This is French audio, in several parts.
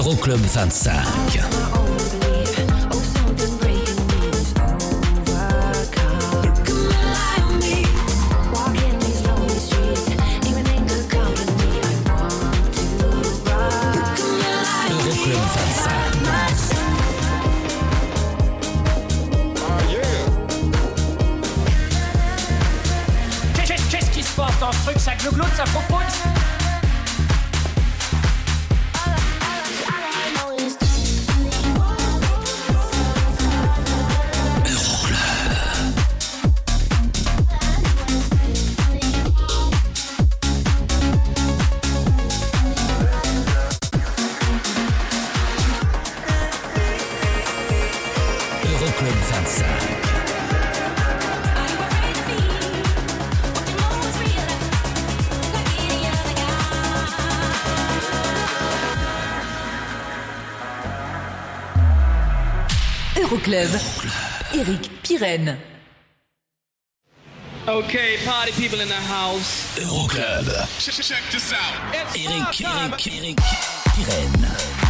Euroclub 25. Euroclub 25. Qu'est-ce qui se passe dans ce truc Ça ça propose house. Euroclub. Check this out. Eric, time. Eric, Eric Pirenne.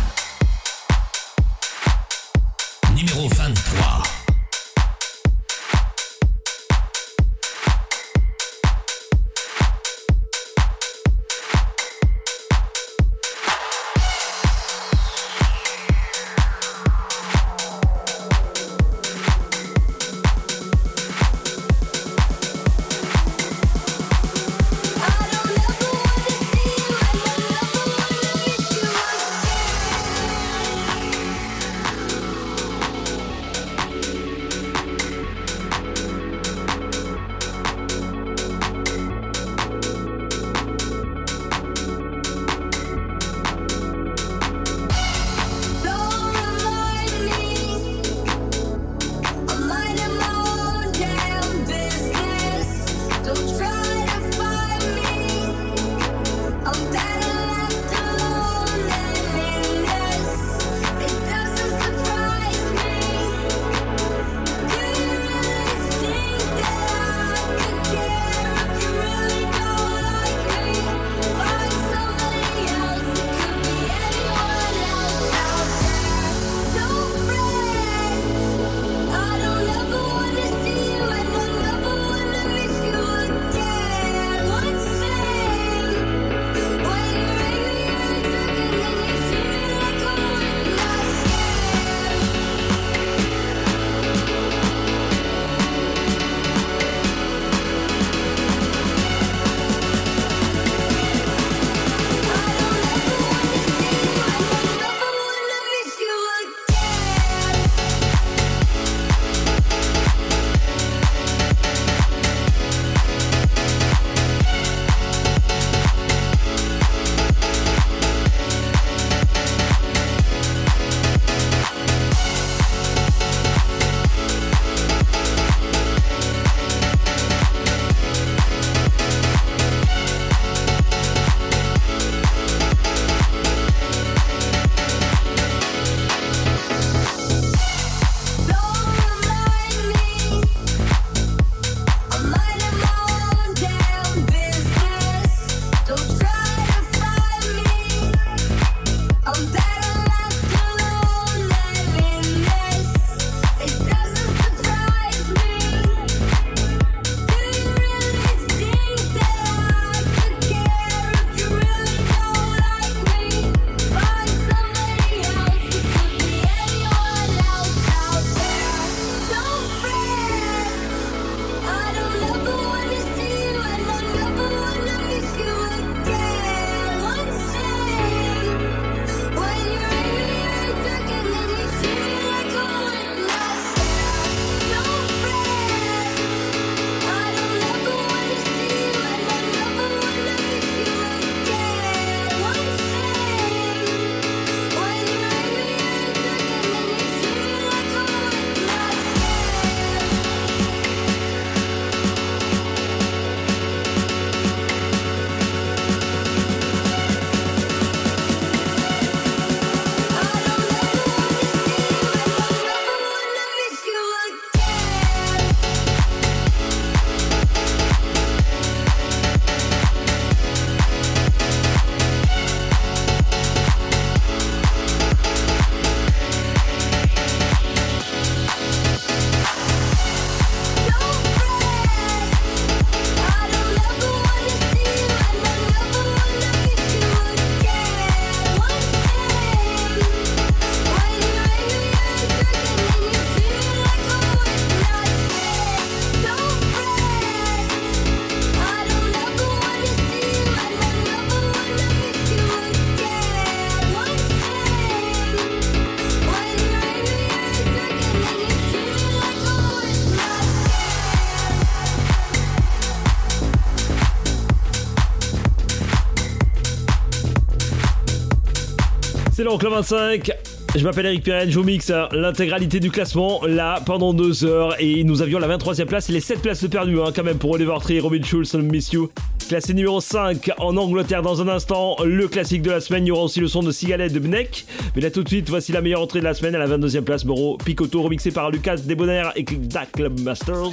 C'est l'Euroclub 25. Je m'appelle Eric Pirenne, je vous mixe l'intégralité du classement là pendant deux heures et nous avions la 23e place et les 7 places de perdu hein, quand même pour Oliver Tree, Robin Schulz, Miss You. Classé numéro 5 en Angleterre dans un instant, le classique de la semaine, il y aura aussi le son de Sigalet de Bnek. Mais là tout de suite, voici la meilleure entrée de la semaine à la 22e place, Moro Picotto remixé par Lucas Debonair et Dak Club Masters.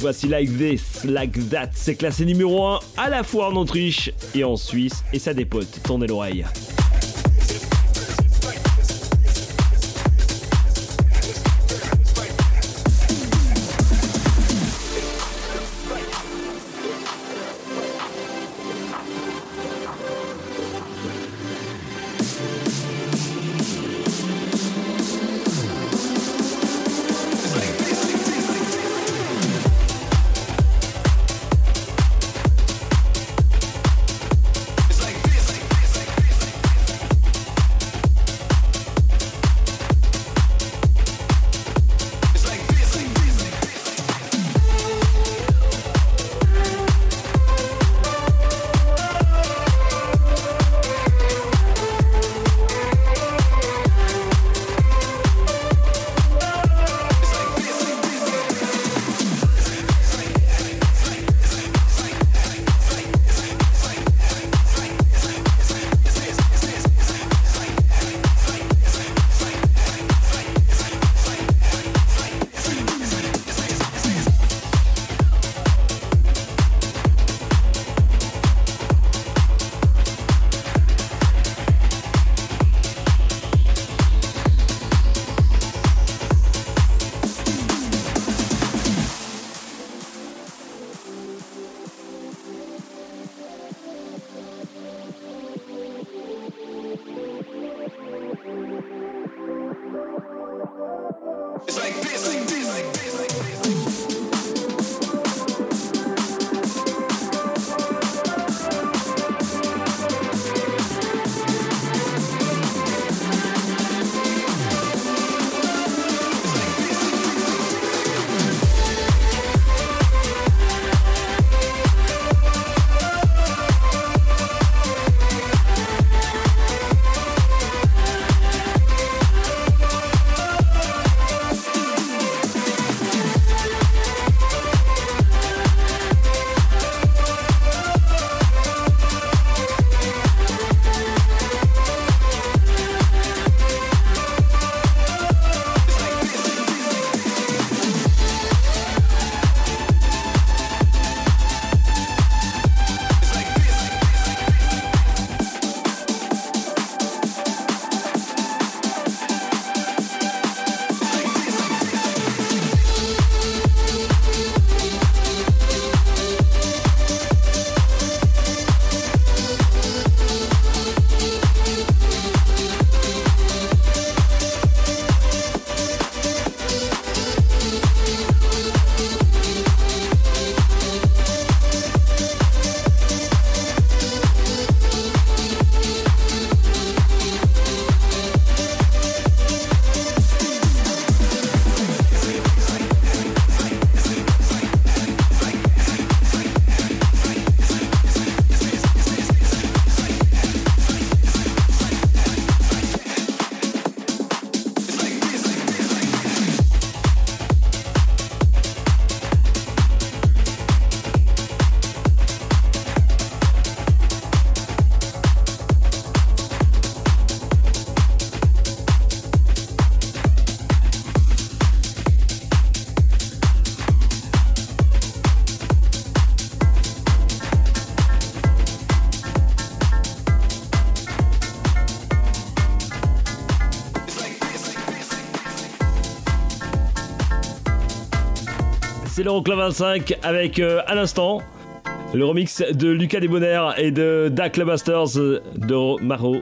Voici Like This, Like That, c'est classé numéro 1 à la fois en Autriche et en Suisse et ça dépote, tournez l'oreille. C'est l'Euroclub 25 avec euh, à l'instant le remix de Lucas Desbonnaires et de Dak Masters de Maro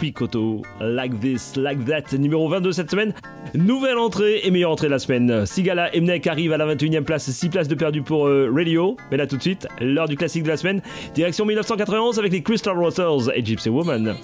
Picotto. Like this, like that. Numéro 22 cette semaine. Nouvelle entrée et meilleure entrée de la semaine. Sigala Emnek arrive à la 21e place. 6 places de perdu pour euh, Radio. Mais là tout de suite, l'heure du classique de la semaine. Direction 1991 avec les Crystal Rotors et Gypsy Woman.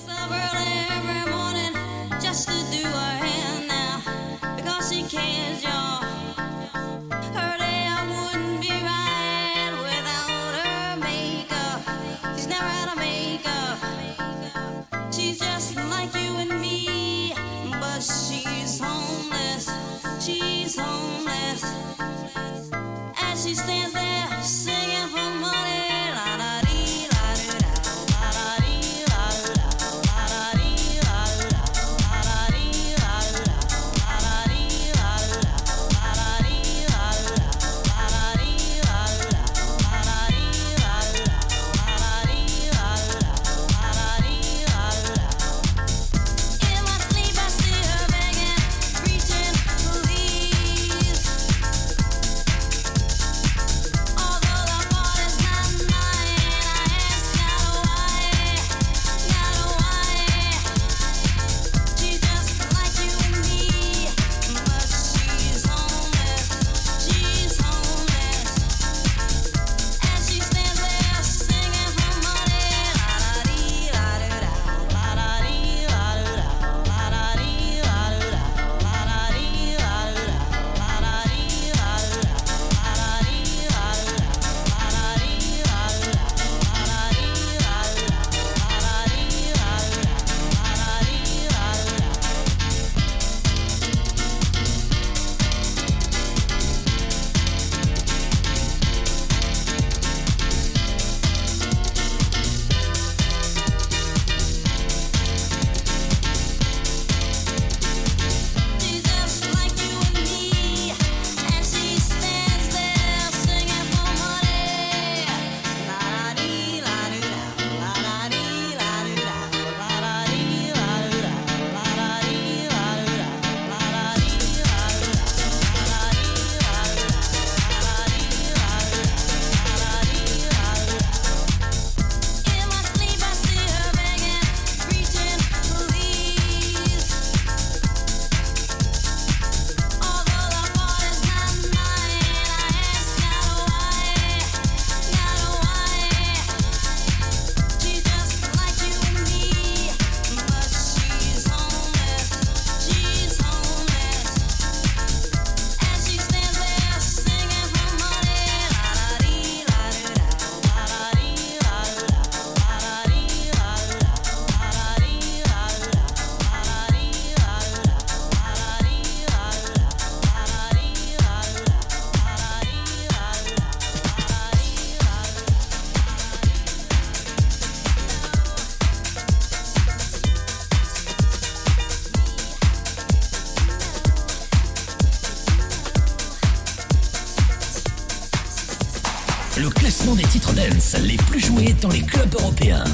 Les plus joués dans les clubs européens.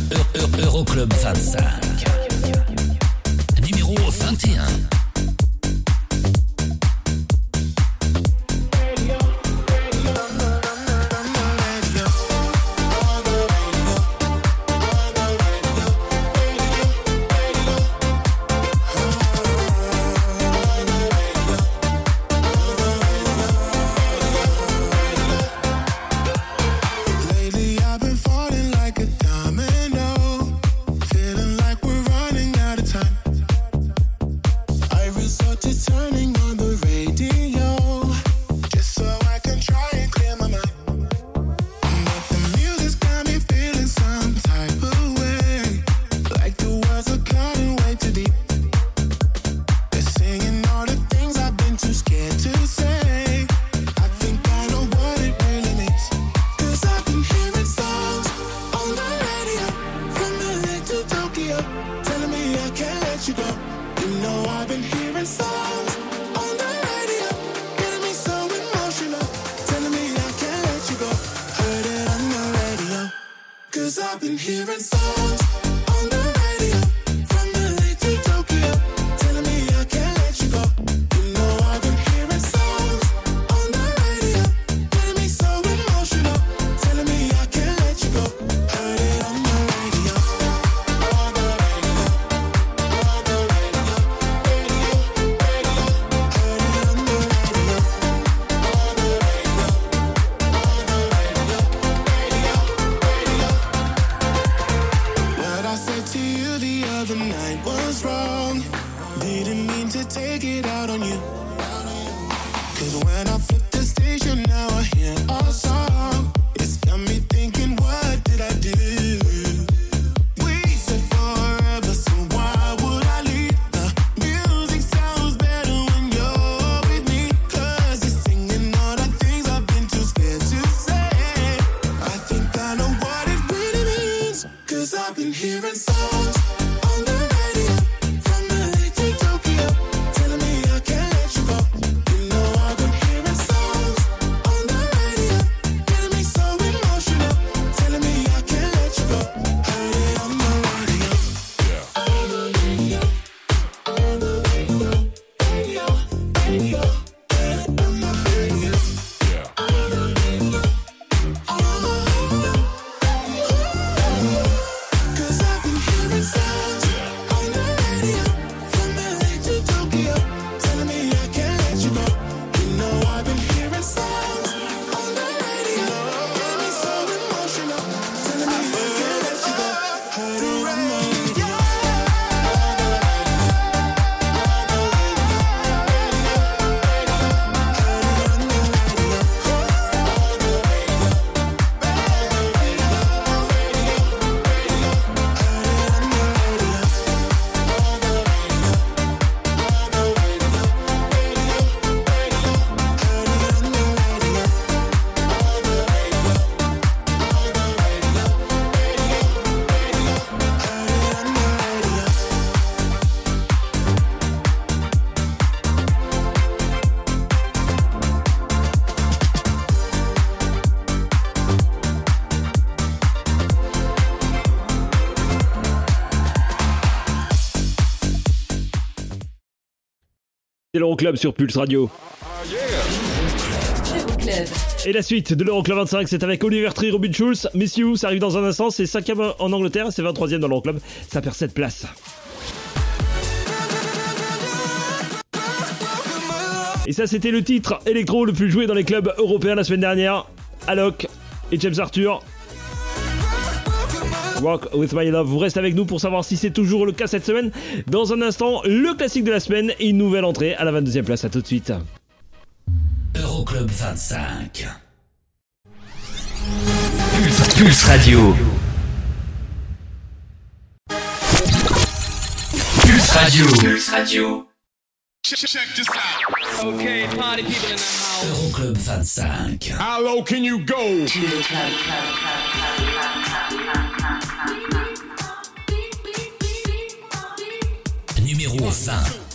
Euroclub 25. l'Euroclub sur Pulse Radio. Et la suite de l'Euroclub 25, c'est avec Oliver Tree, Robin Schulz, Miss You, ça arrive dans un instant, c'est 5ème en Angleterre, c'est 23ème dans l'Euroclub, ça perd 7 places. Et ça, c'était le titre électro le plus joué dans les clubs européens la semaine dernière. Alok et James Arthur. Walk with my love. Vous restez avec nous pour savoir si c'est toujours le cas cette semaine. Dans un instant, le classique de la semaine et une nouvelle entrée à la 22e place. À tout de suite. Euroclub 25. Pulse, Pulse Radio. Pulse Radio. Pulse Radio. Check, check this out. Okay, party people in the house. Euroclub 25. How low can you go? Numéro 20.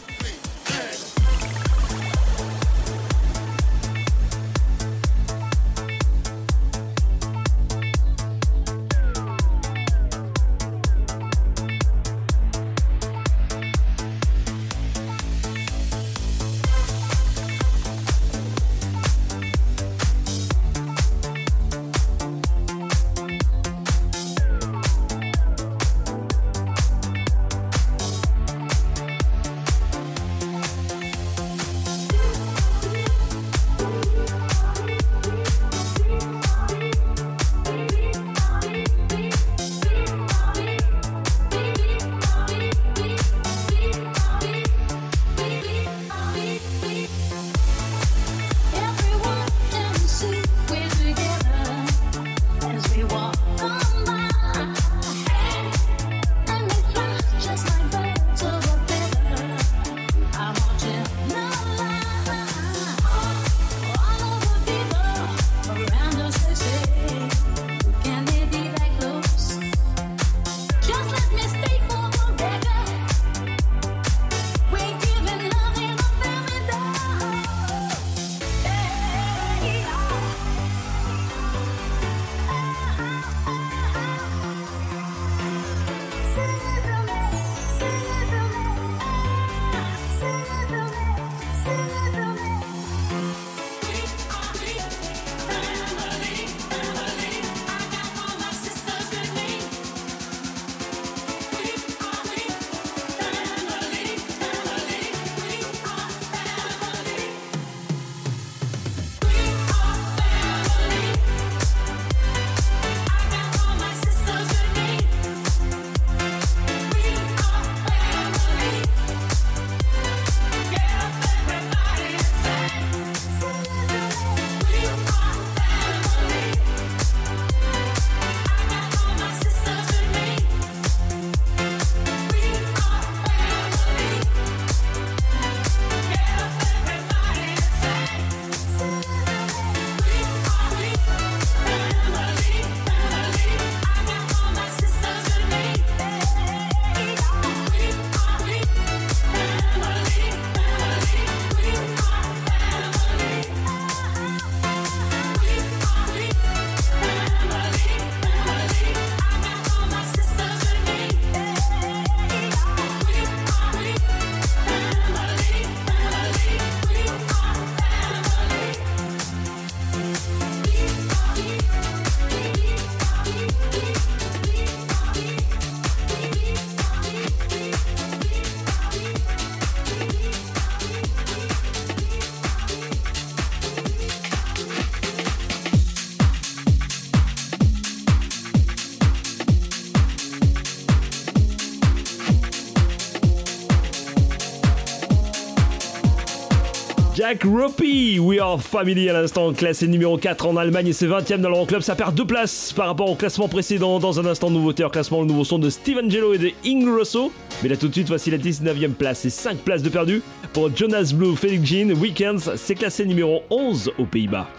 We Are Family à l'instant, classé numéro 4 en Allemagne et c'est 20ème dans l'Euroclub. Ça perd deux places par rapport au classement précédent. Dans un instant, nouveauté en classement, le nouveau son de Steve Angelo et de Ing Russo. Mais là tout de suite, voici la 19ème place et 5 places de perdu pour Jonas Blue, Felix Jean, Weekends. C'est classé numéro 11 aux Pays-Bas.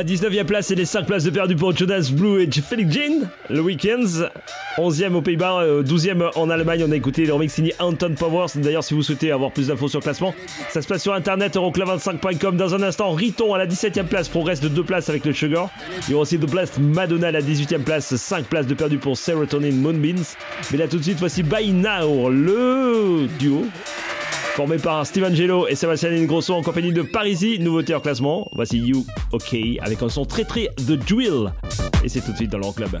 La 19e place et les 5 places de perdu pour Jonas Blue et Felix Jean. Le Weekends, 11e aux Pays-Bas, euh, 12e en Allemagne. On a écouté le remix signé Anton Powers. D'ailleurs, si vous souhaitez avoir plus d'infos sur le classement, ça se passe sur internet euroclub25.com. Dans un instant, Riton à la 17e place, progresse de 2 places avec le Sugar. Il y aura aussi The Blast Madonna à la 18e place, 5 places de perdu pour Serotonin Moonbeams. Mais là, tout de suite, voici By Now, le duo formé par Steve Angelo et Sébastien Grosso en compagnie de Parisi, nouveauté en classement. Voici You OK avec un son très très de drill. Et c'est tout de suite dans leur club.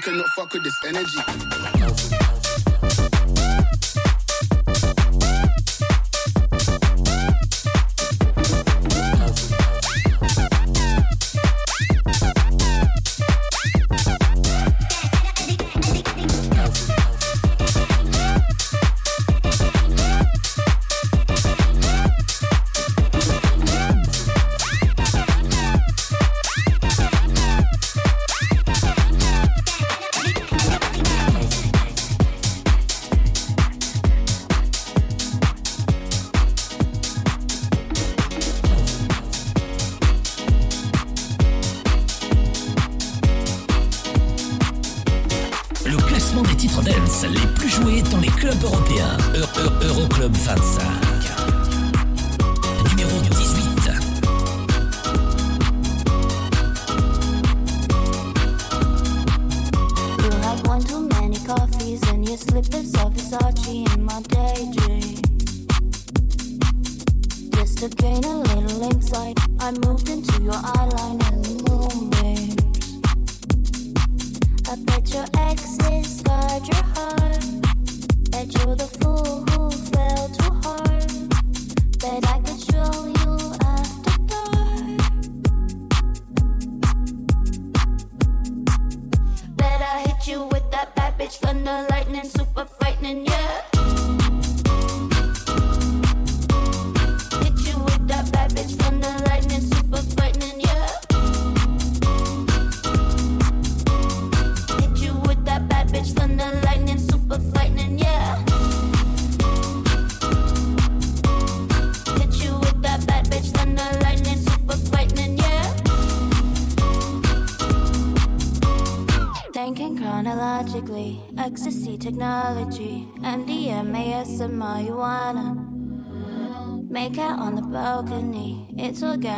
cannot fuck with this energy.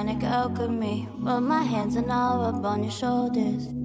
organic alchemy. But my hands are all up on your shoulders.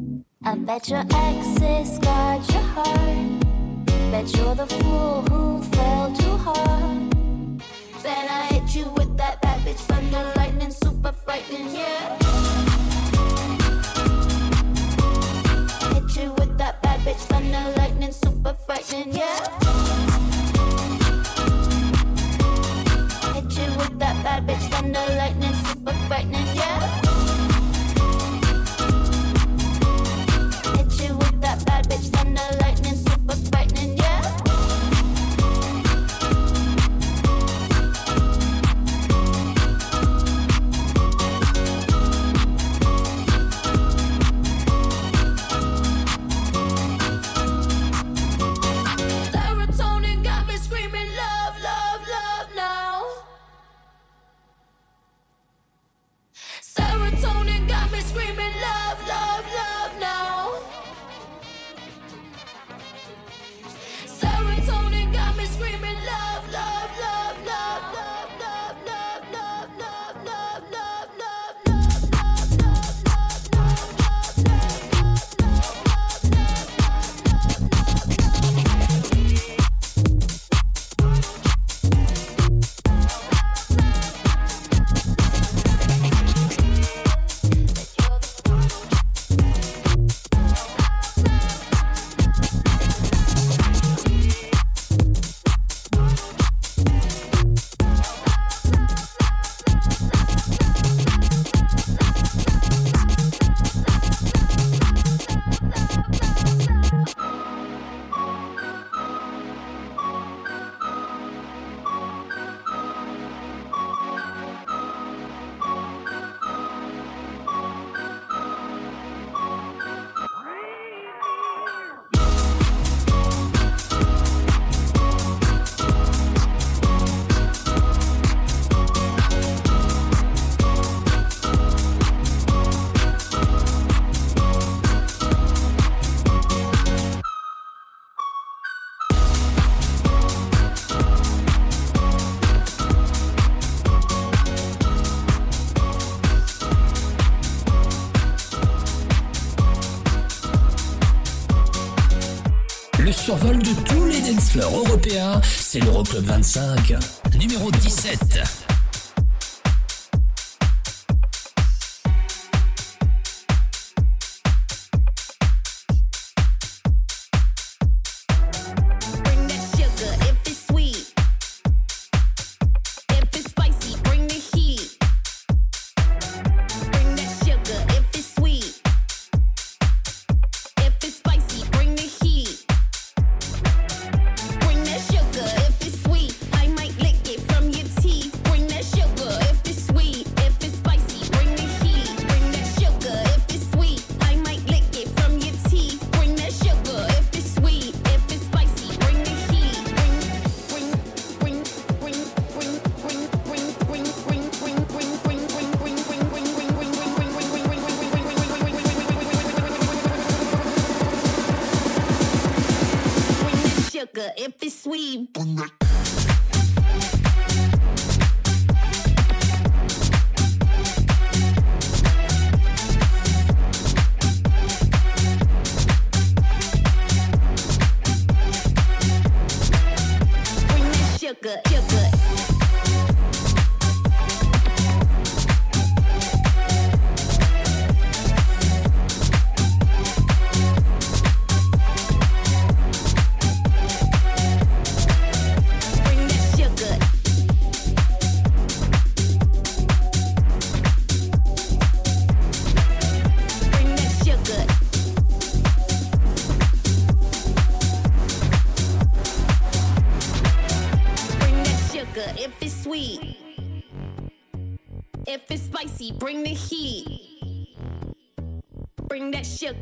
Dance européen, c'est l'Euroclub 25, numéro 17.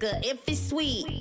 sugar if it's sweet.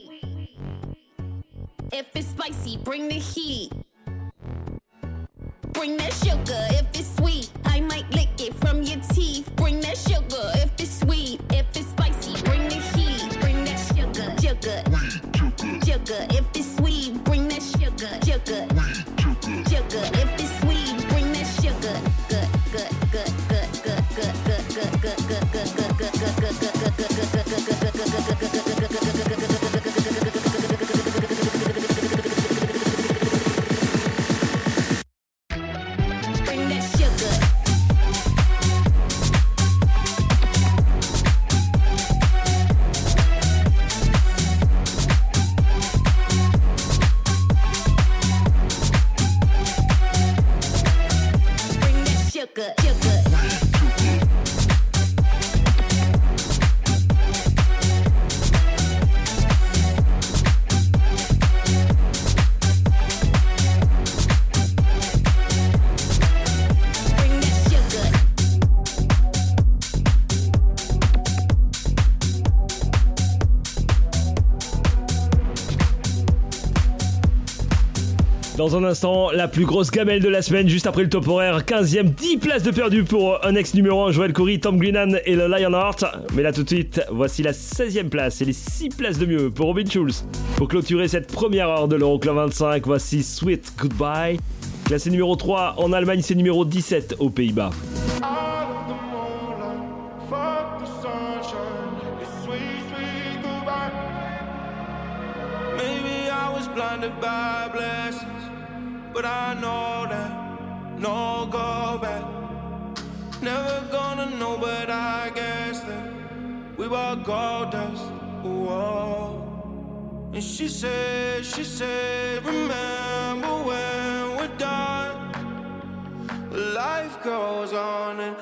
Dans un instant, la plus grosse gamelle de la semaine, juste après le top horaire. 15ème, 10 places de perdu pour un ex numéro 1, Joel Curry, Tom Greenan et le Lionheart. Mais là, tout de suite, voici la 16ème place et les 6 places de mieux pour Robin Schulz. Pour clôturer cette première heure de l'Euroclub 25, voici Sweet Goodbye. Classé numéro 3 en Allemagne, c'est numéro 17 aux Pays-Bas. gold dust. Whoa. And she said, she said, remember when we're done. Life goes on and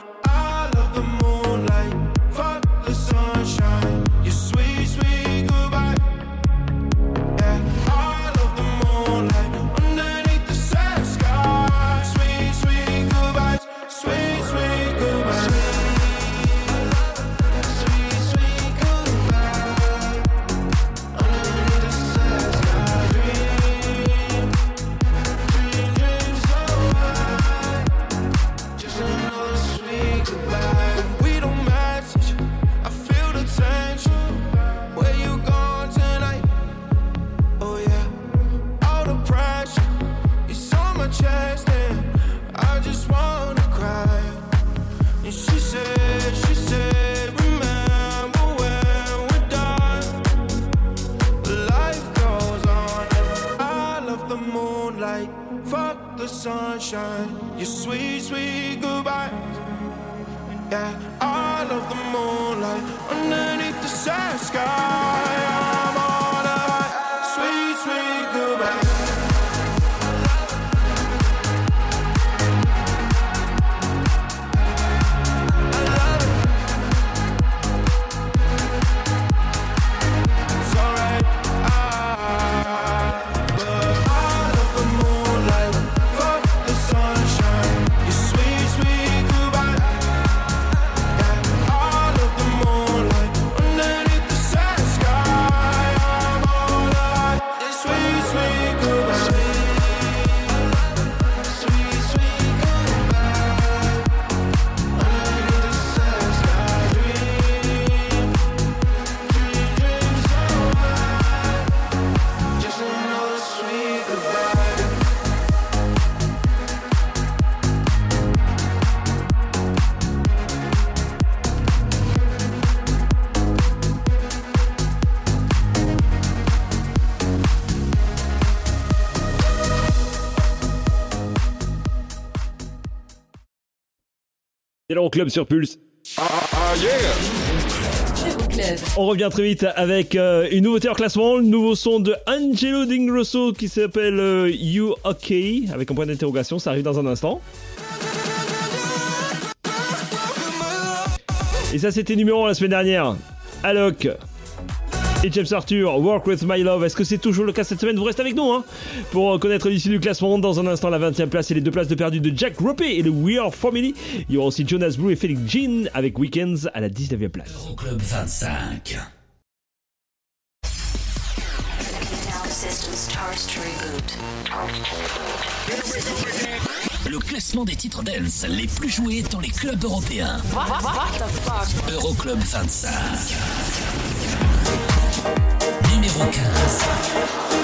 Yeah, I love the moonlight underneath the sad sky. C'est l'Euroclub sur Pulse. On revient très vite avec euh, une nouveauté en classement, le nouveau son de Angelo D'ingrosso qui s'appelle euh, You OK, avec un point d'interrogation, ça arrive dans un instant. Et ça c'était numéro 1 la semaine dernière. Alok et James Arthur, Work With My Love. Est-ce que c'est toujours le cas cette semaine? Vous restez avec nous hein, pour connaître l'issue du classement. Dans un instant, la 20e place et les deux places de perdu de Jack Ruppe et le We Are Family. Il y aura aussi Jonas Blue et Felix Jean avec Weekends à la 19e place. Euroclub 25. Le classement des titres dance les plus joués dans les clubs européens. Euroclub 25. Numéro 15.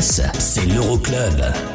C'est l'Euroclub.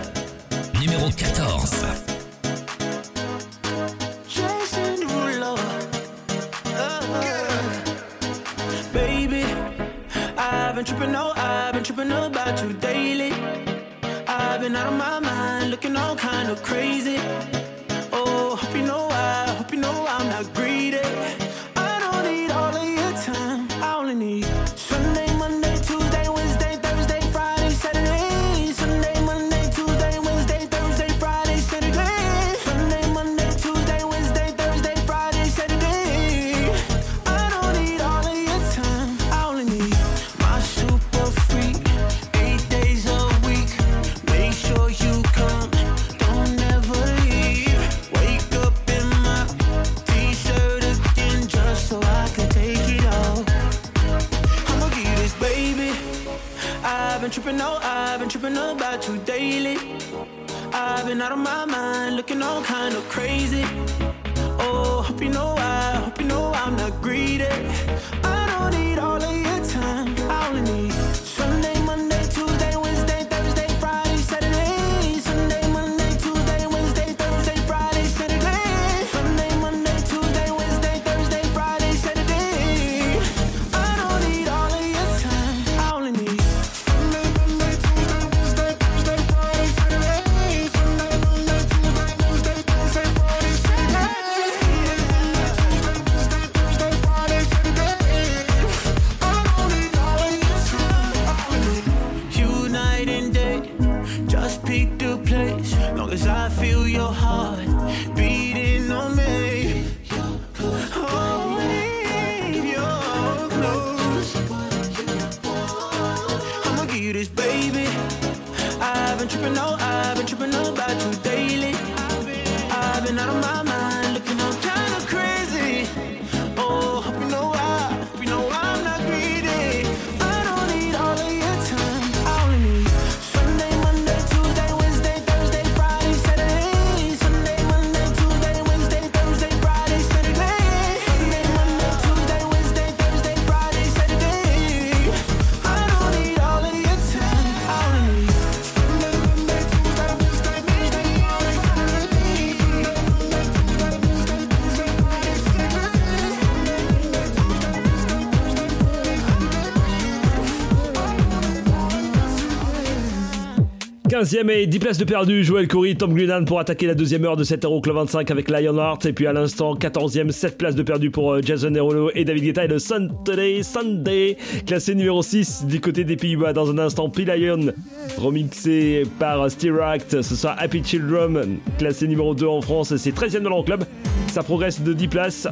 15e et 10 places de perdu. Joël Coury, Tom Glunan pour attaquer la deuxième heure de cet Euroclub 25 avec Lionheart. Et puis à l'instant, 14e, 7 places de perdu pour euh, Jason Derulo et David Guetta et le Sunday Sunday, classé numéro 6 du côté des Pays-Bas. Dans un instant, P. Lion, remixé par Steer Act. Ce sera Happy Children, classé numéro 2 en France. C'est 13e dans l'Euroclub. Ça progresse de 10 places.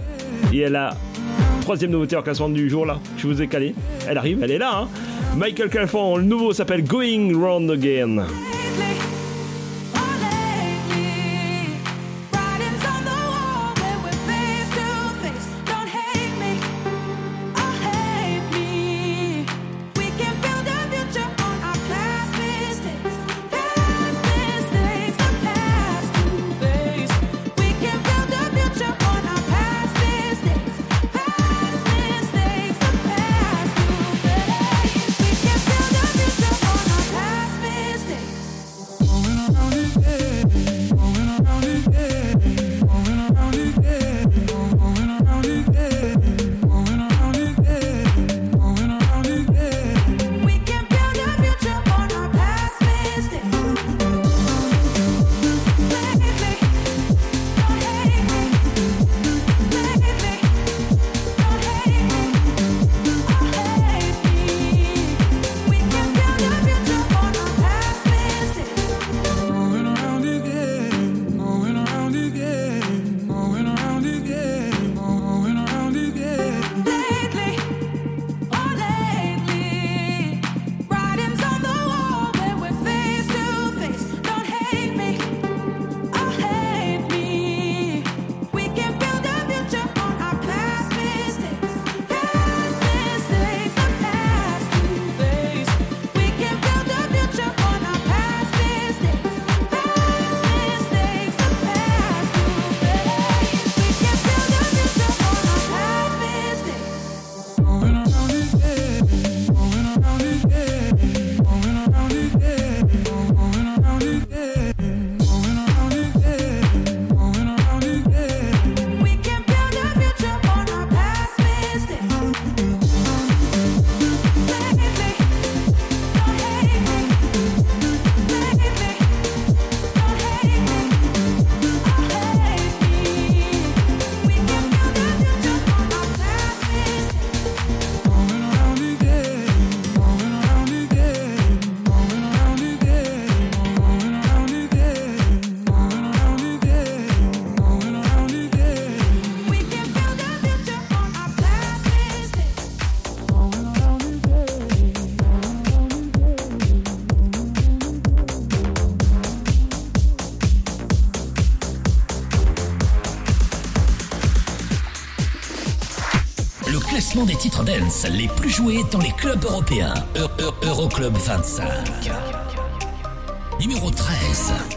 Et elle a troisième nouveauté en classement du jour là, je vous ai calé. Elle arrive, elle est là. Hein. Michael Calfon, le nouveau s'appelle Going Round Again. Les plus joués dans les clubs européens. Eu- Eu- Euroclub 25. Numéro 13. «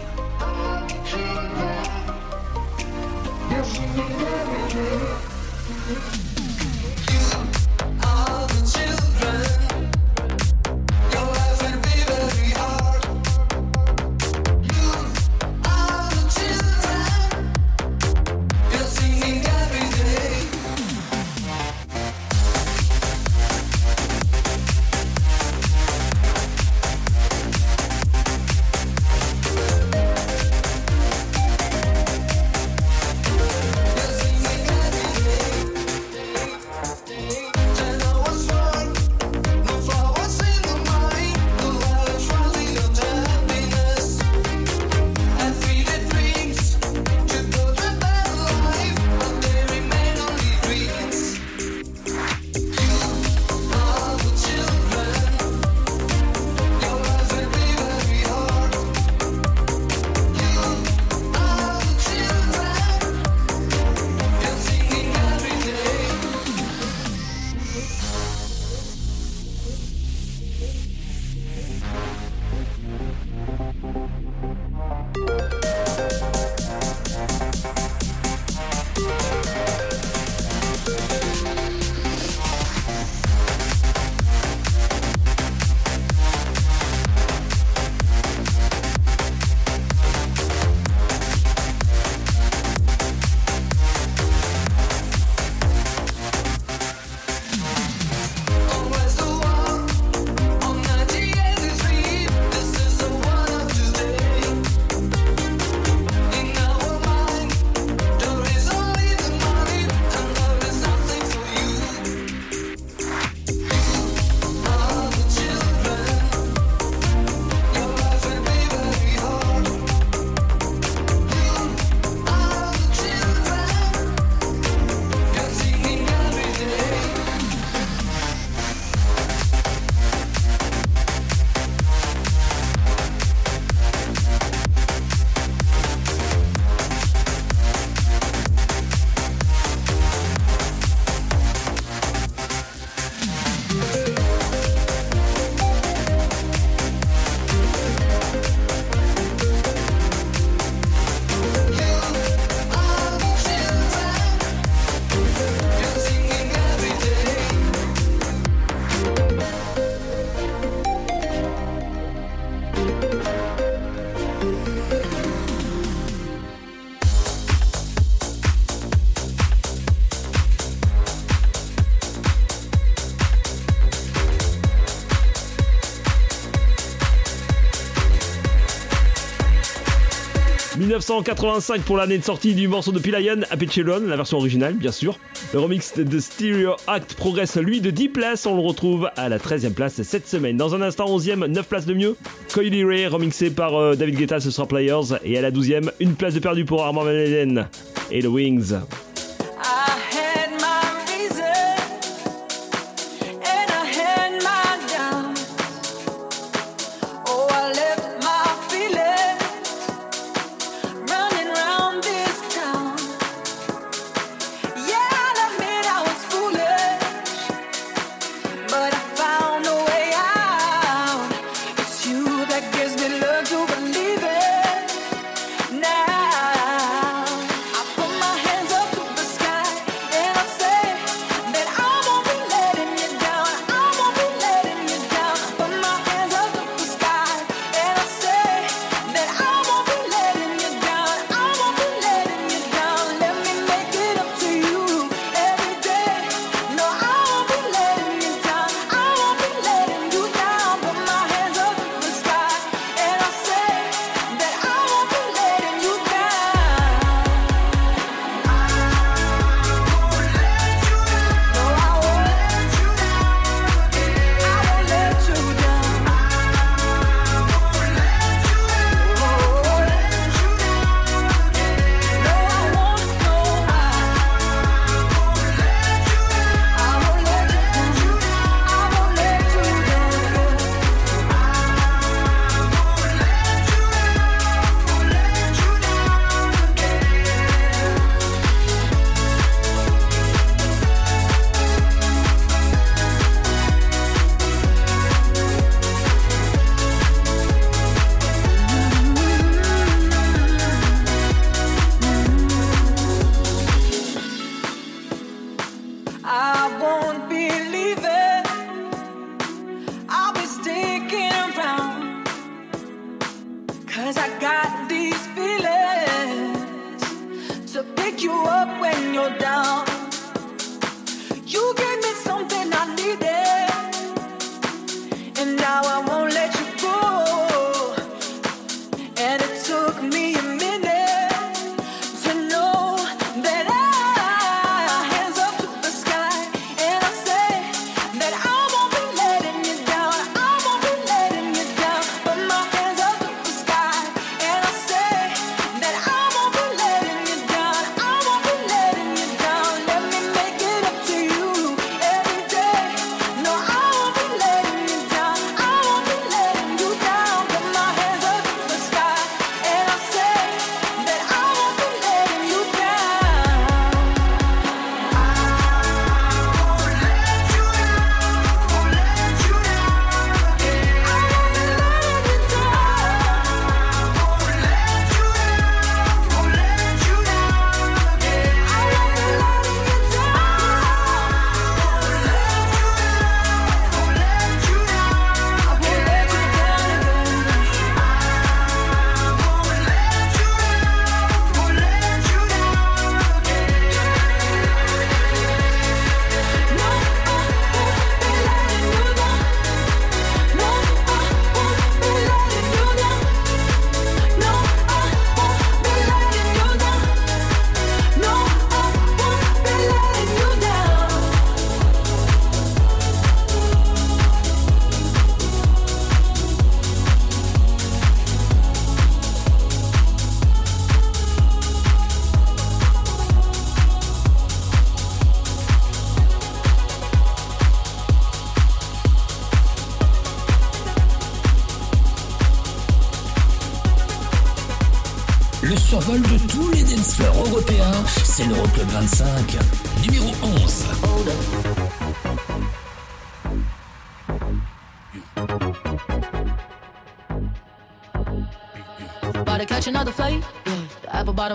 1985 pour l'année de sortie du morceau de Pilayan, Apichelon, la version originale bien sûr. Le remix de Stereo Act progresse lui de 10 places, on le retrouve à la 13e place cette semaine. Dans un instant, 11e, 9 places de mieux. Coily Ray remixé par euh, David Guetta, ce sera Players. Et à la 12e, une place de perdu pour Armand Van et The Wings.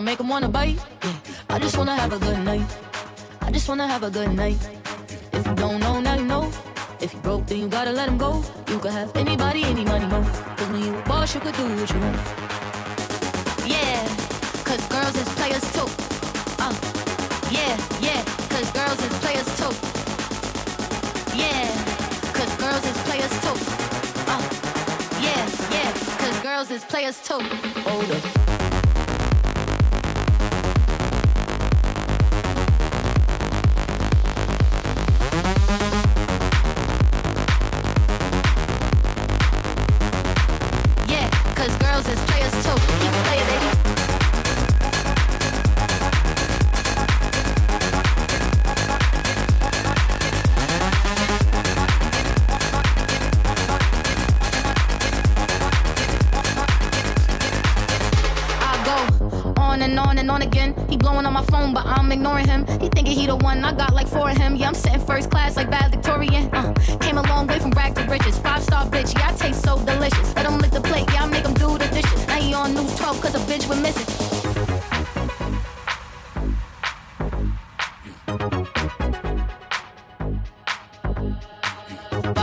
make them wanna bite. Yeah. I just wanna have a good night. I just wanna have a good night.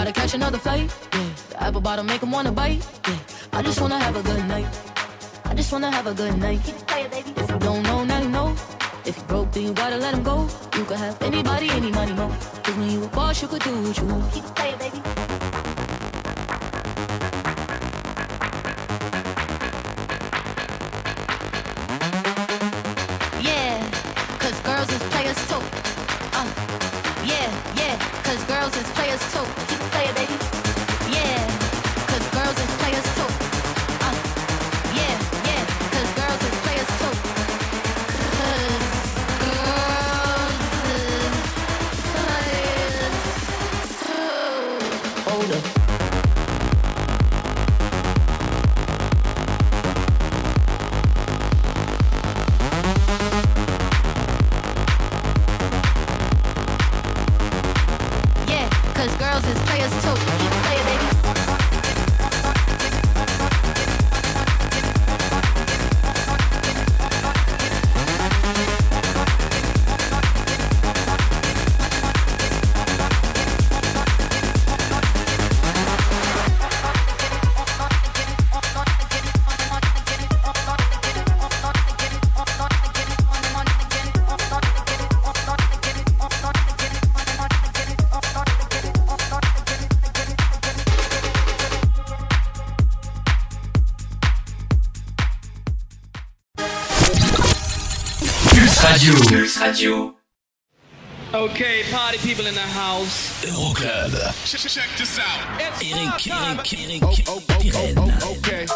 gotta catch another flight. Yeah, the apple bottom make him wanna bite. Yeah, I just wanna have a good night. I just wanna have a good night. Keep baby. If you don't know, now you know. If you broke, then you gotta let him go. You could have anybody, any money, mo. Cause when you a boss, you could do what you want. Keep baby. Radio. Okay, party people in the house. Euroclub. Check, check, this out. It's Eric, Eric, Eric, Eric, oh, oh, oh, oh, oh, okay.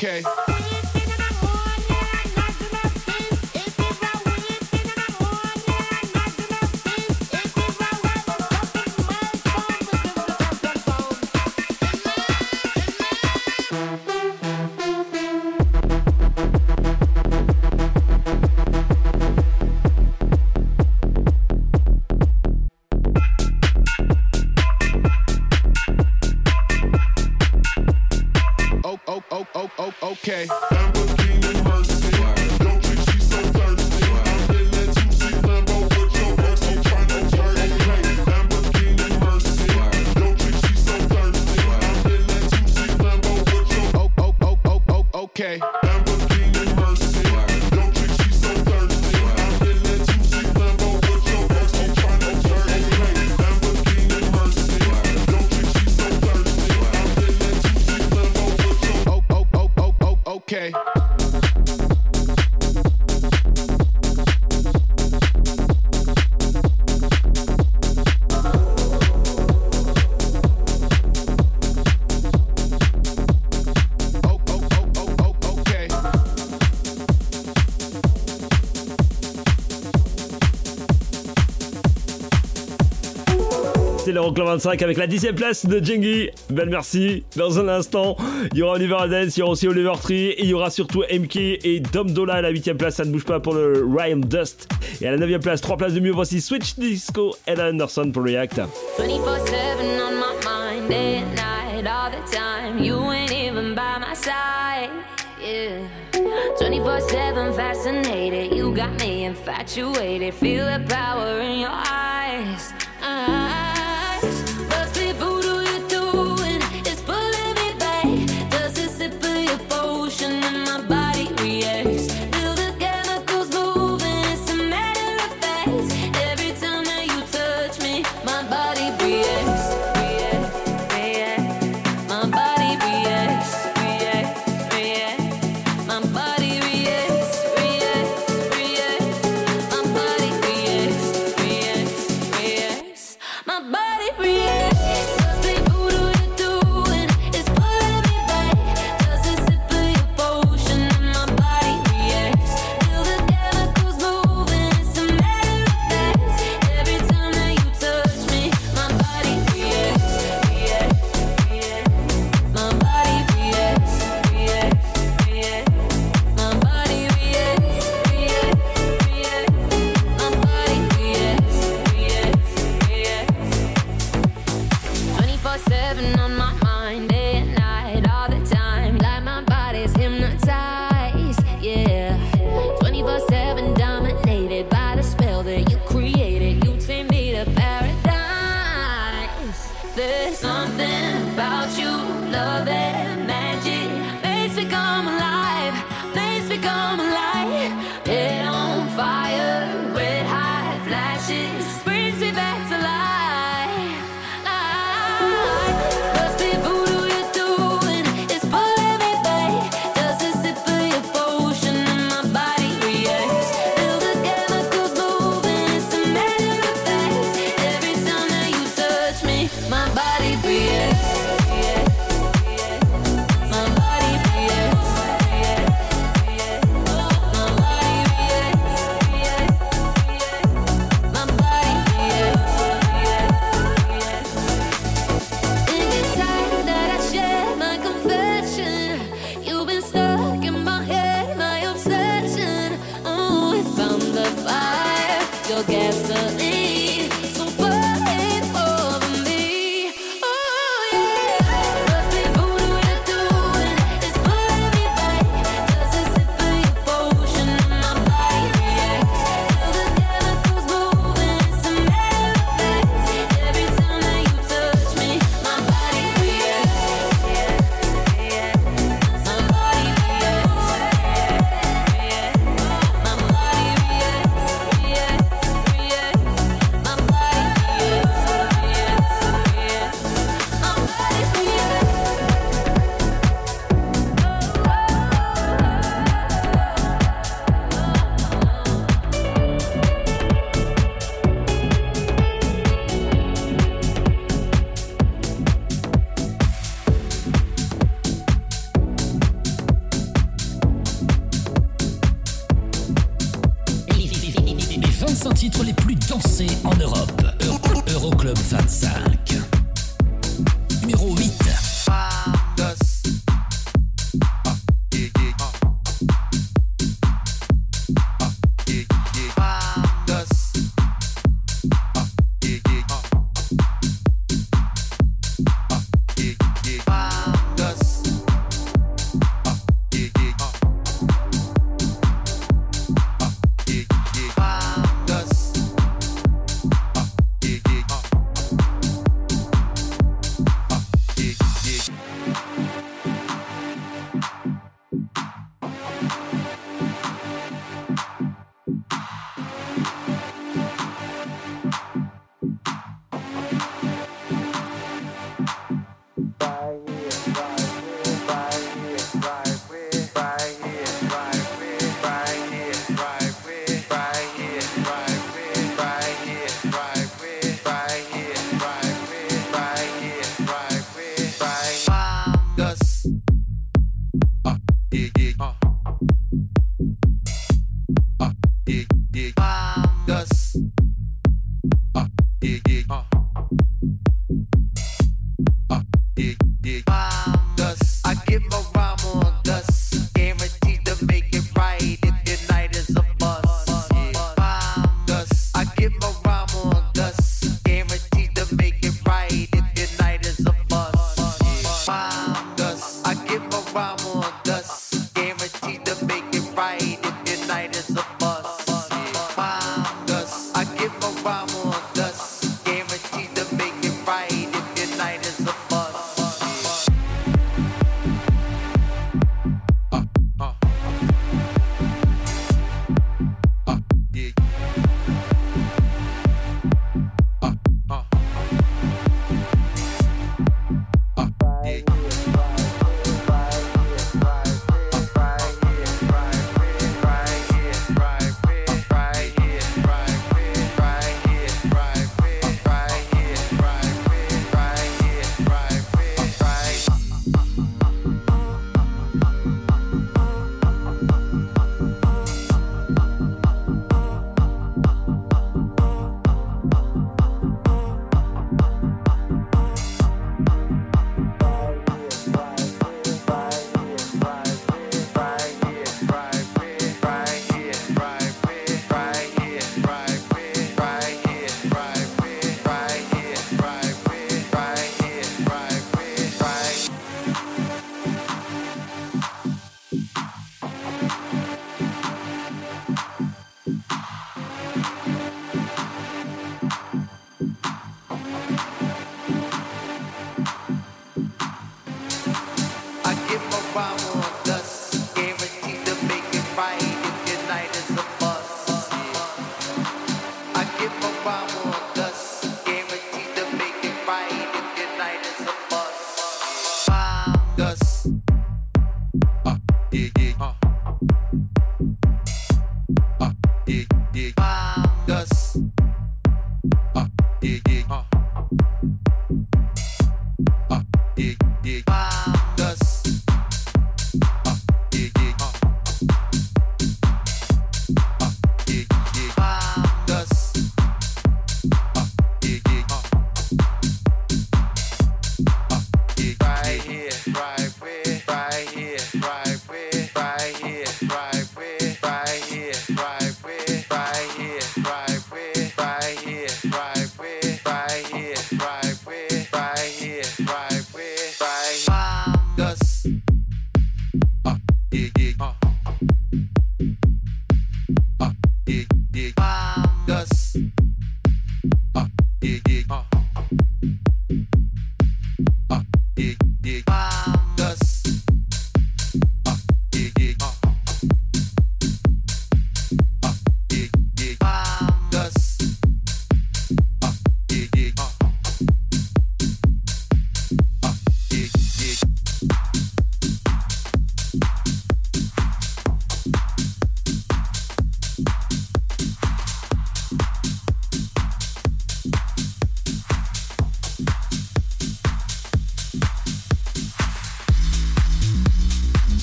Okay. l'Euroclub 25 avec la 10ème place de Jengi. Belle merci. Dans un instant, il y aura Oliver Dance, il y aura aussi Oliver Tree, et il y aura surtout MK et Dom Dola à la 8ème place. Ça ne bouge pas pour le Ryan Dust. Et à la 9ème place, 3 places de mieux, voici Switch Disco, Ella Anderson pour React. 24-7 on my mind, day and night, all the time. You ain't even by my side. Yeah. 24 7 fascinated. You got me infatuated. Feel the power in your eyes.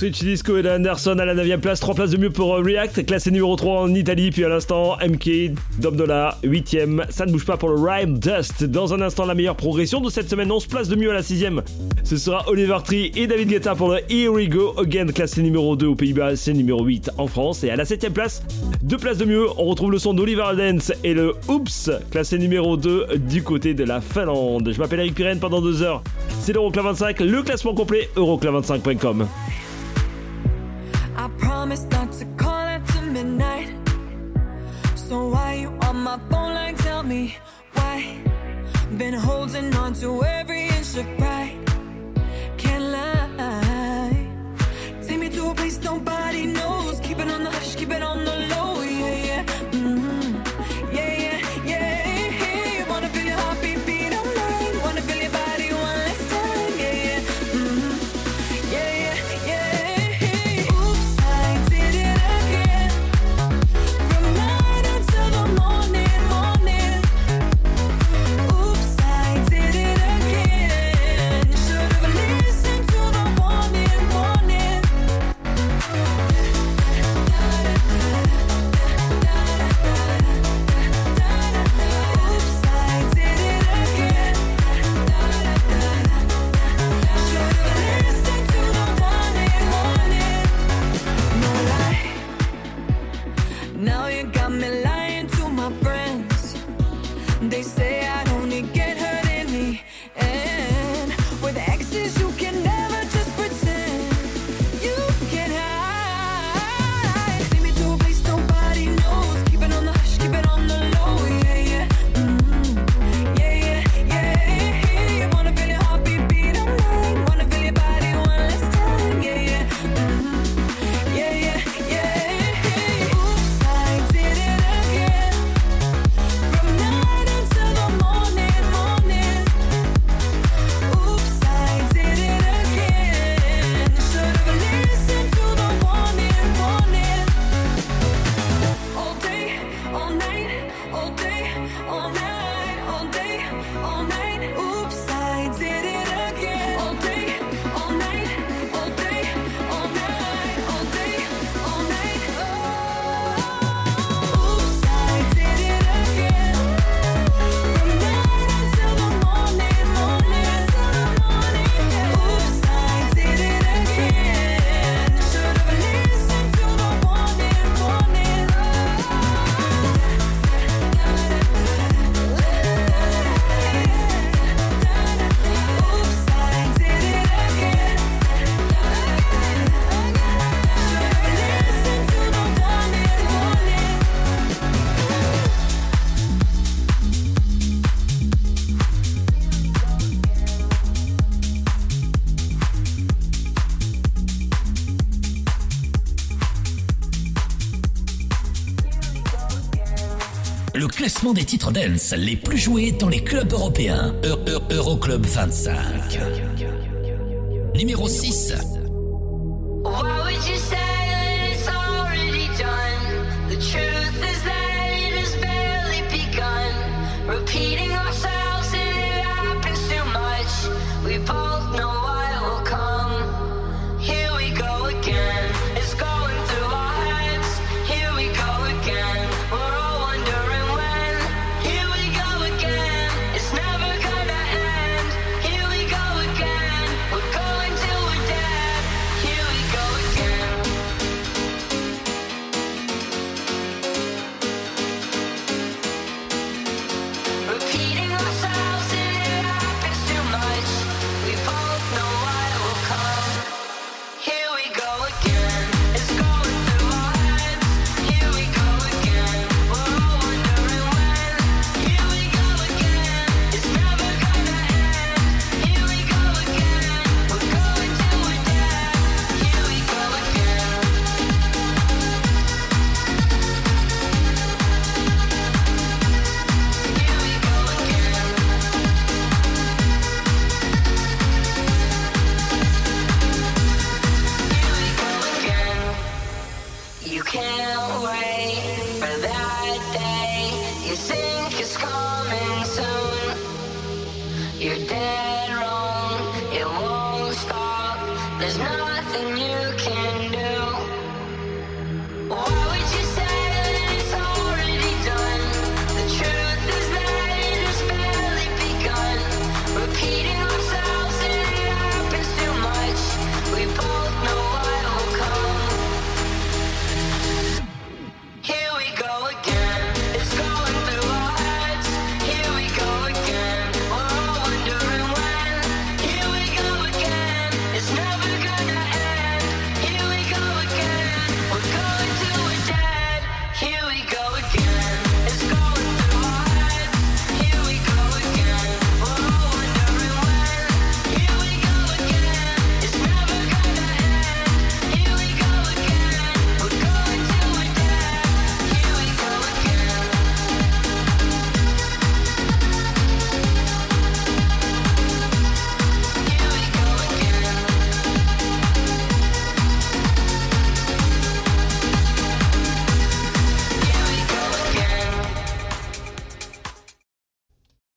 Switch Disco et Anderson à la 9ème place, 3 places de mieux pour euh, React, classé numéro 3 en Italie, puis à l'instant MK, Domdola, 8ème, ça ne bouge pas pour le Rhyme Dust, dans un instant la meilleure progression de cette semaine, 11 places de mieux à la 6ème, ce sera Oliver Tree et David Guetta pour le Here We Go. Again, classé numéro 2 aux Pays-Bas, c'est numéro 8 en France, et à la 7ème place, 2 places de mieux, on retrouve le son d'Oliver Dance et le Oops, classé numéro 2 du côté de la Finlande. Je m'appelle Eric Pirenne. Pendant 2 heures, c'est l'Euroclub 25, le classement complet euroclub25.com. I promise not to call after midnight. So why you on my phone line? tell me why? Been holding on to every inch of pride. Can't lie. Take me to a place nobody knows. classement des titres dance les plus joués dans les clubs européens. E, e, Euroclub 25. Numéro 6.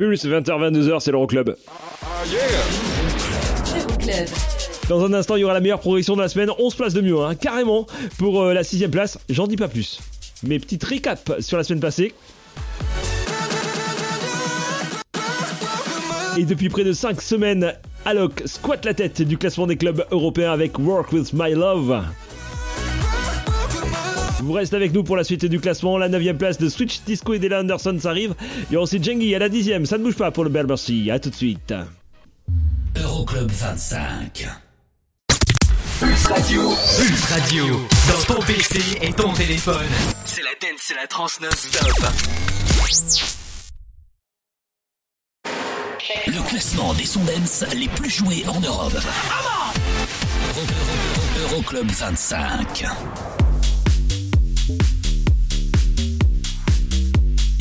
Plus 20h-22h, c'est l'Euroclub. Euroclub. Dans un instant, il y aura la meilleure progression de la semaine. 11 places de mieux, hein, carrément, pour euh, la sixième place. J'en dis pas plus. Mais petite récap sur la semaine passée. Et depuis près de 5 semaines, Alok squatte la tête du classement des clubs européens avec Work With My Love. Vous restez avec nous pour la suite du classement. La 9ème place de Switch Disco et Della Anderson s'arrive. Il y aura aussi Jengi à la 10ème. Ça ne bouge pas pour le Berbercy. A tout de suite. Euroclub 25. Pulse Radio. Pulse Radio. Dans ton PC et ton téléphone. C'est la dance, c'est la trans non-stop. Le classement des sons dance les plus joués en Europe. Euro- Euro- Euroclub 25.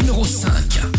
Numéro 5.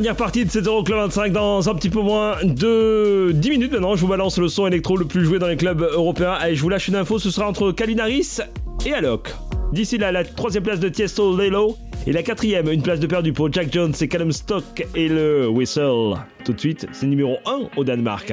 dernière partie de cette Euroclub 25 dans un petit peu moins de 10 minutes maintenant. Je vous balance le son électro le plus joué dans les clubs européens. Allez, je vous lâche une info, ce sera entre Kalinaris et Alok. D'ici là, la troisième place de Tiesto Lelo et la quatrième, une place de perdu pour Jack Jones et Callum Stock et le Whistle. Tout de suite, c'est numéro 1 au Danemark.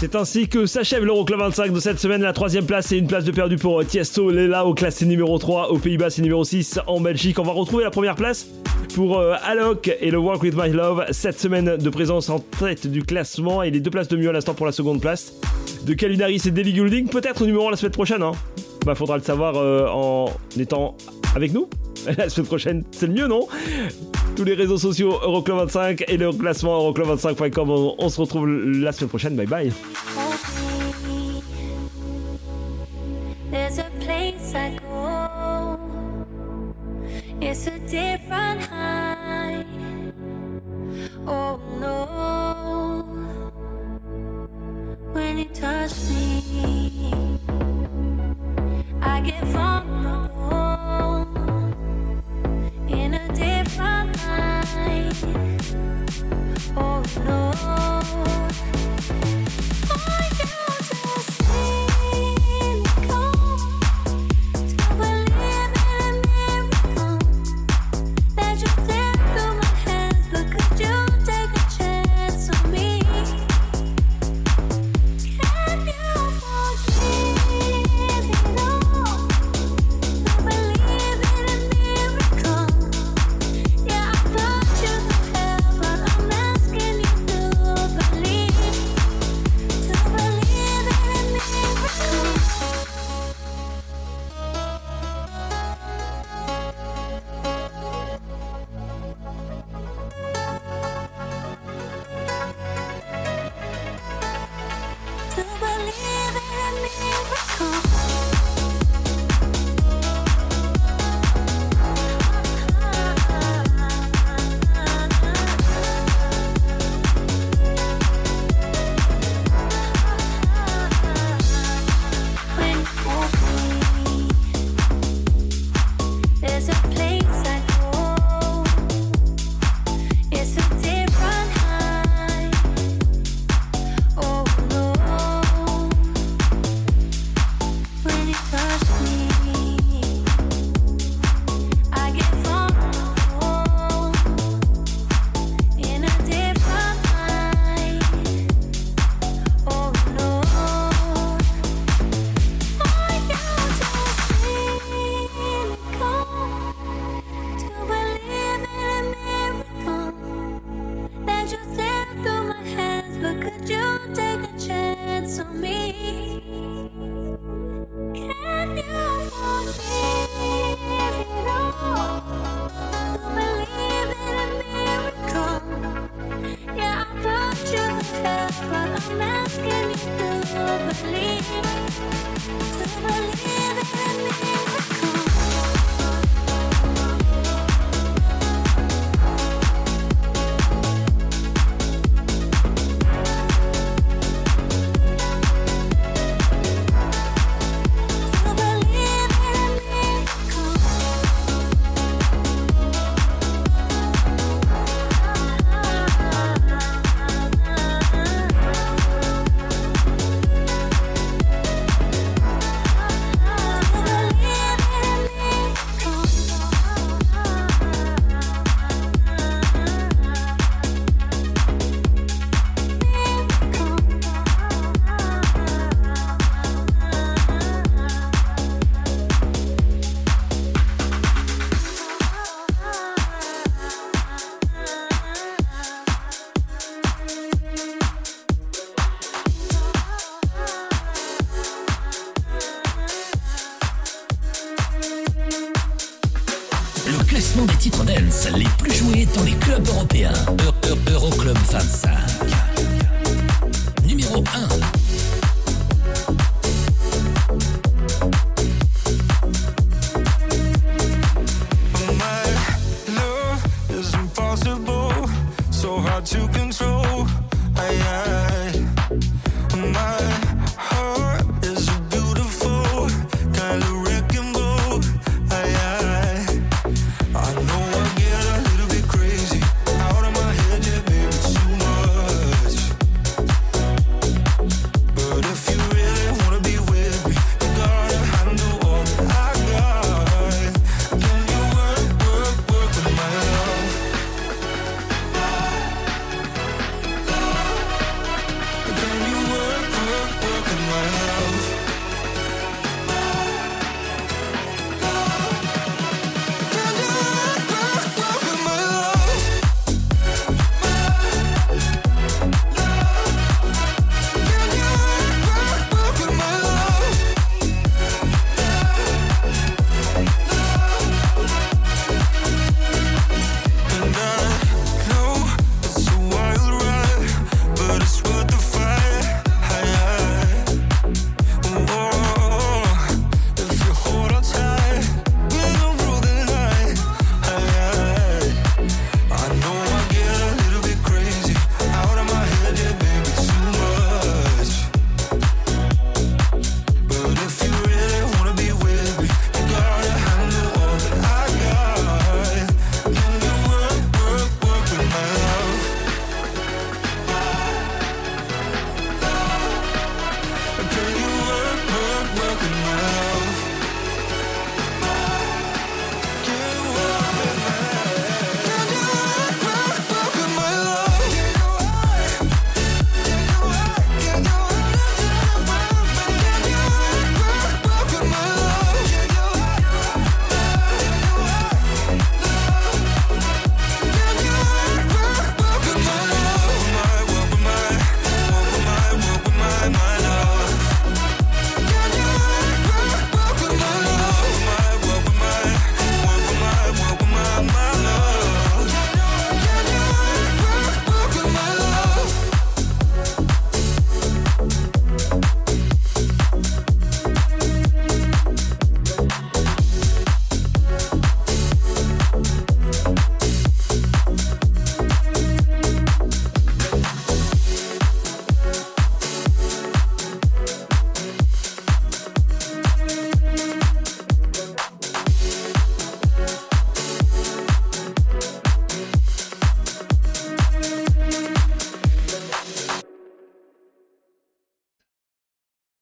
C'est ainsi que s'achève l'Euroclub 25 de cette semaine. La troisième place et une place de perdu pour Tiesto Lela au classé numéro 3. Aux Pays-Bas, c'est numéro 6. En Belgique, on va retrouver la première place pour euh, Alok et le Work With My Love. Cette semaine de présence en tête du classement et les deux places de mieux à l'instant pour la seconde place. De Kalinaris et Daily Goulding, peut-être numéro 1 la semaine prochaine. Hein. Bah, faudra le savoir euh, en étant avec nous. La semaine prochaine, c'est le mieux, non? Tous les réseaux sociaux Euroclub 25 et le classement euroclub25.com. On, on se retrouve la semaine prochaine. Bye bye. It's a different high. Oh no. When you touch me, I get vulnerable. Oh no.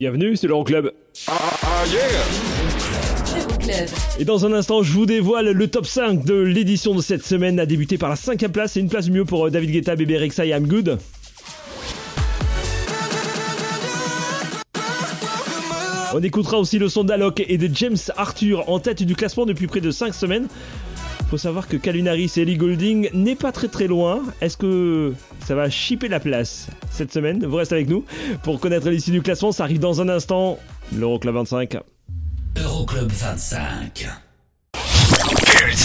Bienvenue, c'est l'Euroclub. Euroclub. Et dans un instant, je vous dévoile le top 5 de l'édition de cette semaine, a débuté par la cinquième place et une place mieux pour euh, David Guetta, Bébé Rexa et I'm Good. On écoutera aussi le son d'Alok et de James Arthur en tête du classement depuis près de 5 semaines. Faut savoir que Calvin Harris et Ellie Goulding n'est pas très très loin. Est-ce que ça va chipper la place cette semaine? Vous restez avec nous pour connaître l'issue du classement. Ça arrive dans un instant. L'Euroclub 25. Euroclub 25.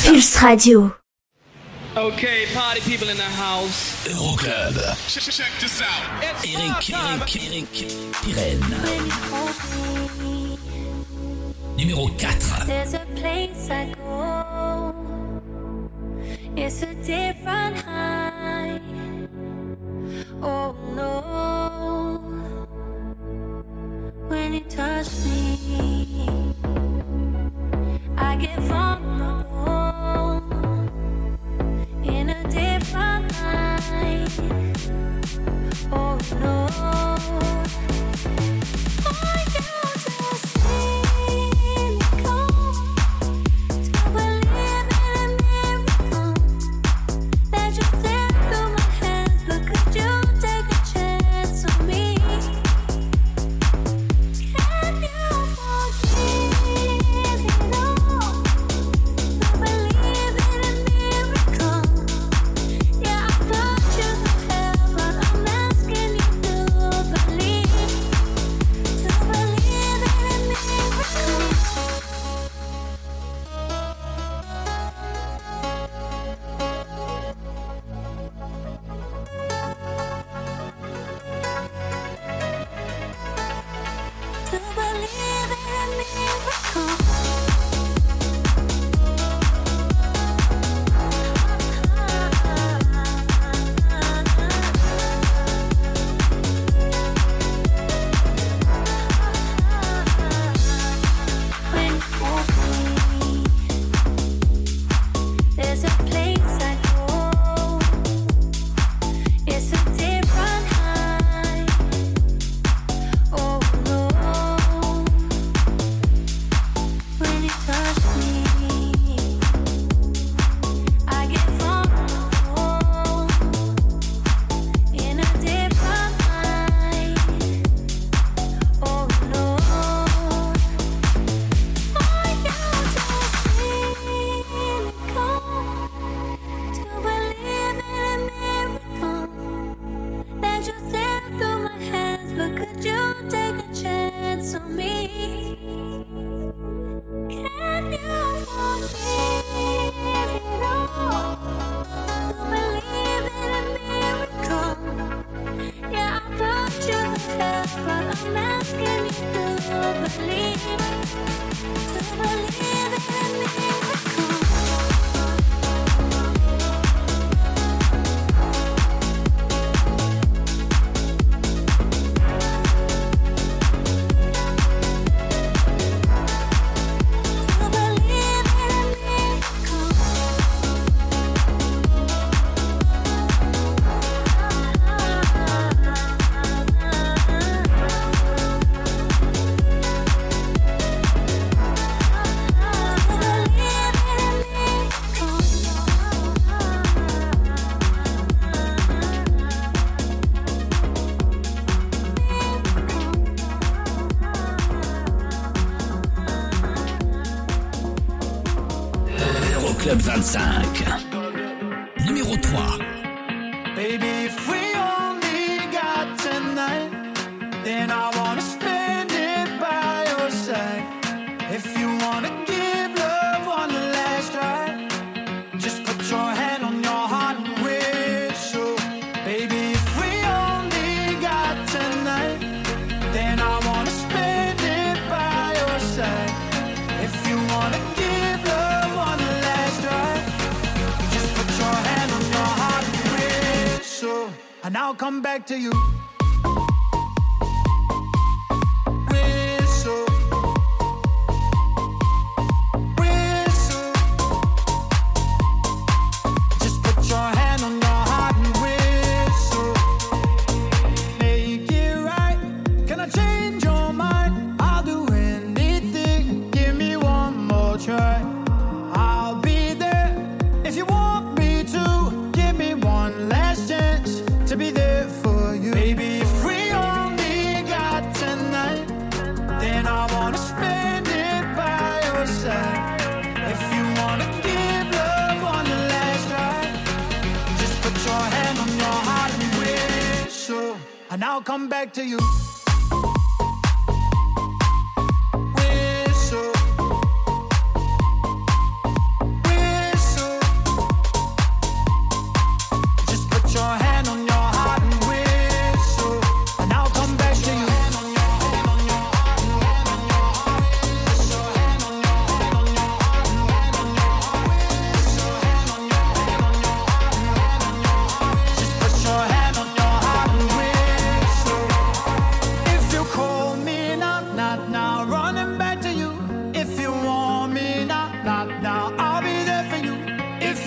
Pulse Radio. Okay, party people in the house. Euroclub. Check, check this out. Eric, Eric, Eric, Pirenne. Numéro 4. There's a place I go. It's a different high. Oh no. When you touch me, I get vulnerable. In a different light. Oh no.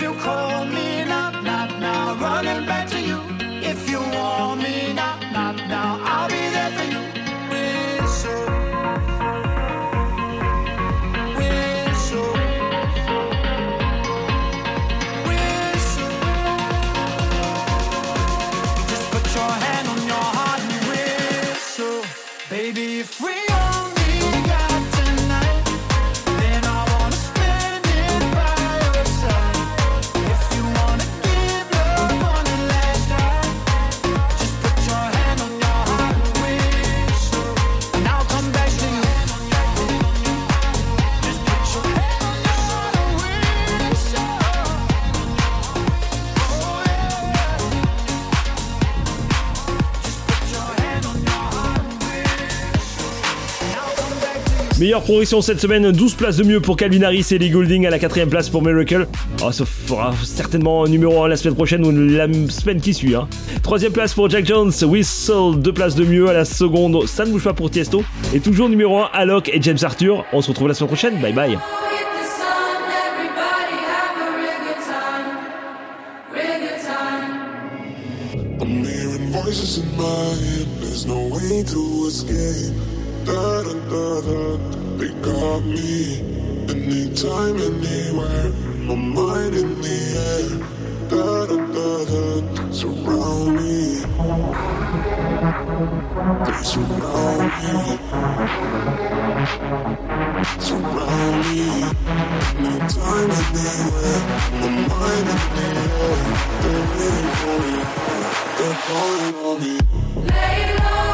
You close progression cette semaine, 12 places de mieux pour Calvin Harris et Lee Goulding à la quatrième place pour Miracle. Oh, ça fera certainement numéro 1 la semaine prochaine ou la semaine qui suit. Hein. Troisième place pour Jack Jones, Whistle, deux places de mieux à la seconde, ça ne bouge pas pour Tiesto. Et toujours numéro 1, Alok et James Arthur. On se retrouve la semaine prochaine, bye bye. in there's no way to escape. got me. Anytime, anywhere, my mind in the air. Da da da da, surround me. They surround me. Surround me. Anytime, anywhere, my mind in the air. They're waiting for me. They're calling on me. Lay low.